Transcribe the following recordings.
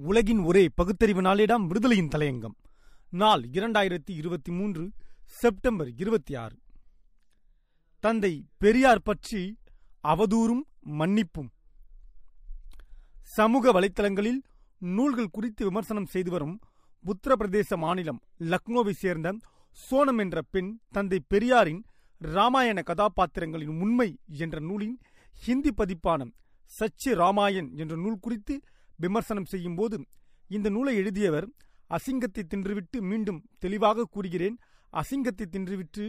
உலகின் ஒரே பகுத்தறிவு நாளிடம் விடுதலையின் தலையங்கம். நாள் இரண்டாயிரத்தி இருபத்தி மூன்று செப்டம்பர் இருபத்தி ஆறு. தந்தை பெரியார் பற்றி அவதூறும் மன்னிப்பும். சமூக வலைத்தளங்களில் நூல்கள் குறித்து விமர்சனம் செய்து வரும் உத்தரப்பிரதேச மாநிலம் லக்னோவை சேர்ந்த சோனம் என்ற பெண் தந்தை பெரியாரின் ராமாயண கதாபாத்திரங்களின் உண்மை என்ற நூலின் ஹிந்தி பதிப்பான சச்சி ராமாயண் என்ற நூல் குறித்து விமர்சனம் செய்யும்போது இந்த நூலை எழுதியவர் அசிங்கத்தை தின்றுவிட்டு மீண்டும் தெளிவாக கூறுகிறேன் அசிங்கத்தை தின்றுவிட்டு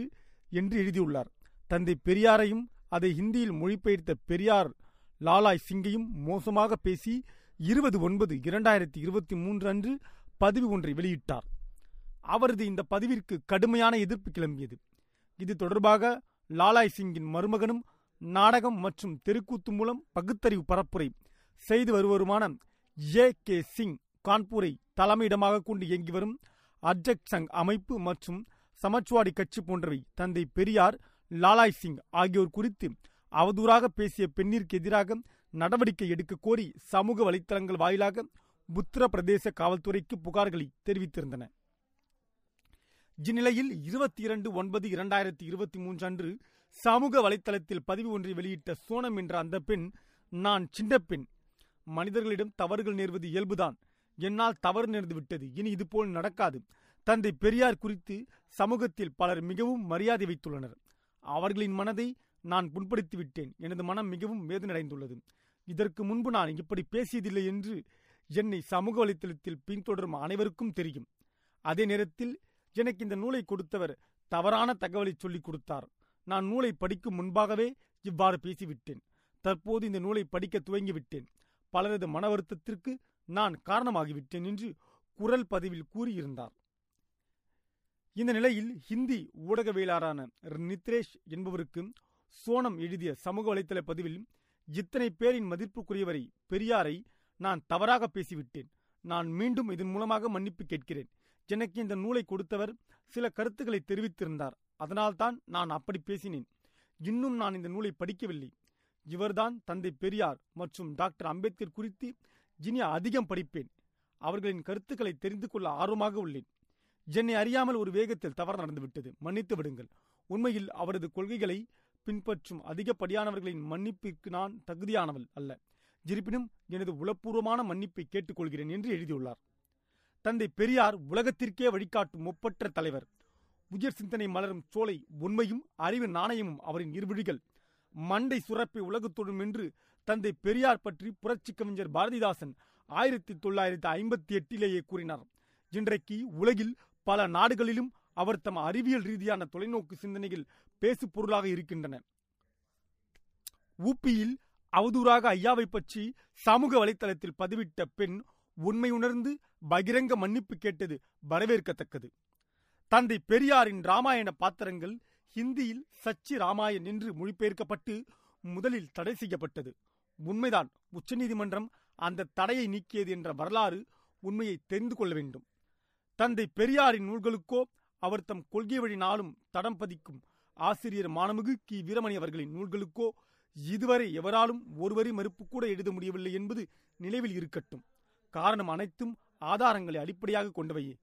என்று எழுதியுள்ளார். தந்தை பெரியாரையும் அதை ஹிந்தியில் மொழிபெயர்த்த பெரியார் லாலாய் சிங்கையும் மோசமாக பேசி இருபது ஒன்பது இரண்டாயிரத்தி இருபத்தி மூன்று அன்று பதிவு ஒன்றை வெளியிட்டார். அவரது இந்த பதிவிற்கு கடுமையான எதிர்ப்பு கிளம்பியது. இது தொடர்பாக லாலாய் சிங்கின் மருமகனும் நாடகம் மற்றும் தெருக்கூத்து மூலம் பகுத்தறிவு பரப்புரை செய்து வருவருமான ஏ கே சிங் கான்பூரை தலைமையிடமாக கொண்டு இயங்கி வரும் அர்ஜக் சங் அமைப்பு மற்றும் சமாஜ்வாடி கட்சி போன்றவை தந்தை பெரியார் லாலாய் சிங் ஆகியோர் குறித்து அவதூறாக பேசிய பெண்ணிற்கு எதிராக நடவடிக்கை எடுக்க கோரி சமூக வலைத்தளங்கள் வாயிலாக உத்தரப்பிரதேச காவல்துறைக்கு புகார்களை தெரிவித்திருந்தன. இந்நிலையில் இருபத்தி இரண்டு ஒன்பது இரண்டாயிரத்தி இருபத்தி மூன்று அன்று சமூக வலைத்தளத்தில் பதிவு ஒன்றை வெளியிட்ட சோனம் என்ற அந்த பெண் நான் சின்ன பெண் மனிதர்களிடம் தவறுகள் நேர்வது இயல்புதான். என்னால் தவறு நேர்ந்து விட்டது. இனி இதுபோல் நடக்காது. தந்தை பெரியார் குறித்து சமூகத்தில் பலர் மிகவும் மரியாதை வைத்துள்ளனர். அவர்களின் மனதை நான் புண்படுத்தி விட்டேன். எனது மனம் மிகவும் வேதனடைந்துள்ளது இதற்கு முன்பு நான் இப்படி பேசியதில்லை என்று என்னை சமூக வலைத்தளத்தில் பின்தொடரும் அனைவருக்கும் தெரியும். அதே நேரத்தில் எனக்கு இந்த நூலை கொடுத்தவர் தவறான தகவலை சொல்லிக் கொடுத்தார். நான் நூலை படிக்கும் முன்பாகவே இவ்வாறு பேசிவிட்டேன். தற்போது இந்த நூலை படிக்க துவங்கிவிட்டேன். பலரது மன வருத்தத்திற்கு நான் காரணமாகிவிட்டேன் என்று குரல் பதிவில் கூறியிருந்தார். இந்த நிலையில் ஹிந்தி ஊடகவியலாளரான நித்ரேஷ் என்பவருக்கு சோனம் எழுதிய சமூக வலைத்தள பதிவில் இத்தனை பேரின் மதிப்புக்குரியவரை பெரியாரை நான் தவறாக பேசிவிட்டேன். நான் மீண்டும் இதன் மூலமாக மன்னிப்பு கேட்கிறேன். எனக்கு இந்த நூலை கொடுத்தவர் சில கருத்துக்களை தெரிவித்திருந்தார். அதனால்தான் நான் அப்படி பேசினேன். இன்னும் நான் இந்த நூலை படிக்கவில்லை. இவர்தான் தந்தை பெரியார் மற்றும் டாக்டர் அம்பேத்கர் குறித்து இனி அதிகம் படிப்பேன். அவர்களின் கருத்துக்களை தெரிந்து கொள்ள ஆர்வமாக உள்ளேன். என்னை அறியாமல் ஒரு வேகத்தில் தவறு நடந்துவிட்டது. மன்னித்து விடுங்கள். உண்மையில் அவரது கொள்கைகளை பின்பற்றும் அதிகப்படியானவர்களின் மன்னிப்பிற்கு நான் தகுதியானவள் அல்ல. இருப்பினும் எனது உளப்பூர்வமான மன்னிப்பை கேட்டுக்கொள்கிறேன் என்று எழுதியுள்ளார். தந்தை பெரியார் உலகத்திற்கே வழிகாட்டும் ஒப்பற்ற தலைவர். உயர் சிந்தனை மலரும் சோலை உண்மையும் அறிவு நாணயமும் அவரின் இருவிழிகள். மண்டை சுரப்பை உலகத்தோடும் என்று தந்தை பெரியார் பற்றி புரட்சி கவிஞர் பாரதிதாசன் ஆயிரத்தி தொள்ளாயிரத்தி ஐம்பத்தி எட்டிலேயே கூறினார். இன்றைக்கு உலகில் பல நாடுகளிலும் அவர் தம் அறிவியல் ரீதியான தொலைநோக்கு சிந்தனைகள் பேசு பொருளாக இருக்கின்றன. ஊப்பியில் அவதூறாக ஐயாவை பற்றி சமூக வலைதளத்தில் பதிவிட்ட பெண் உண்மை உணர்ந்து பகிரங்க மன்னிப்பு கேட்டது வரவேற்கத்தக்கது. தந்தை பெரியாரின் ராமாயண பாத்திரங்கள் ஹிந்தியில் சச்சி ராமாயன் என்று மொழிபெயர்க்கப்பட்டு முதலில் தடை செய்யப்பட்டது. உண்மைதான் உச்சநீதிமன்றம் அந்த தடையை நீக்கியது என்ற வரலாறு உண்மையை தெரிந்து கொள்ள வேண்டும். தந்தை பெரியாரின் நூல்களுக்கோ அவர் தம் கொள்கை வழி நாளும் தடம் பதிக்கும் ஆசிரியர் மானமுகு கி. வீரமணி அவர்களின் நூல்களுக்கோ இதுவரை எவராலும் ஒருவரி மறுப்பு கூட எழுத முடியவில்லை என்பது நினைவில் இருக்கட்டும். காரணம் அனைத்தும் ஆதாரங்களை அடிப்படையாக கொண்டவையே.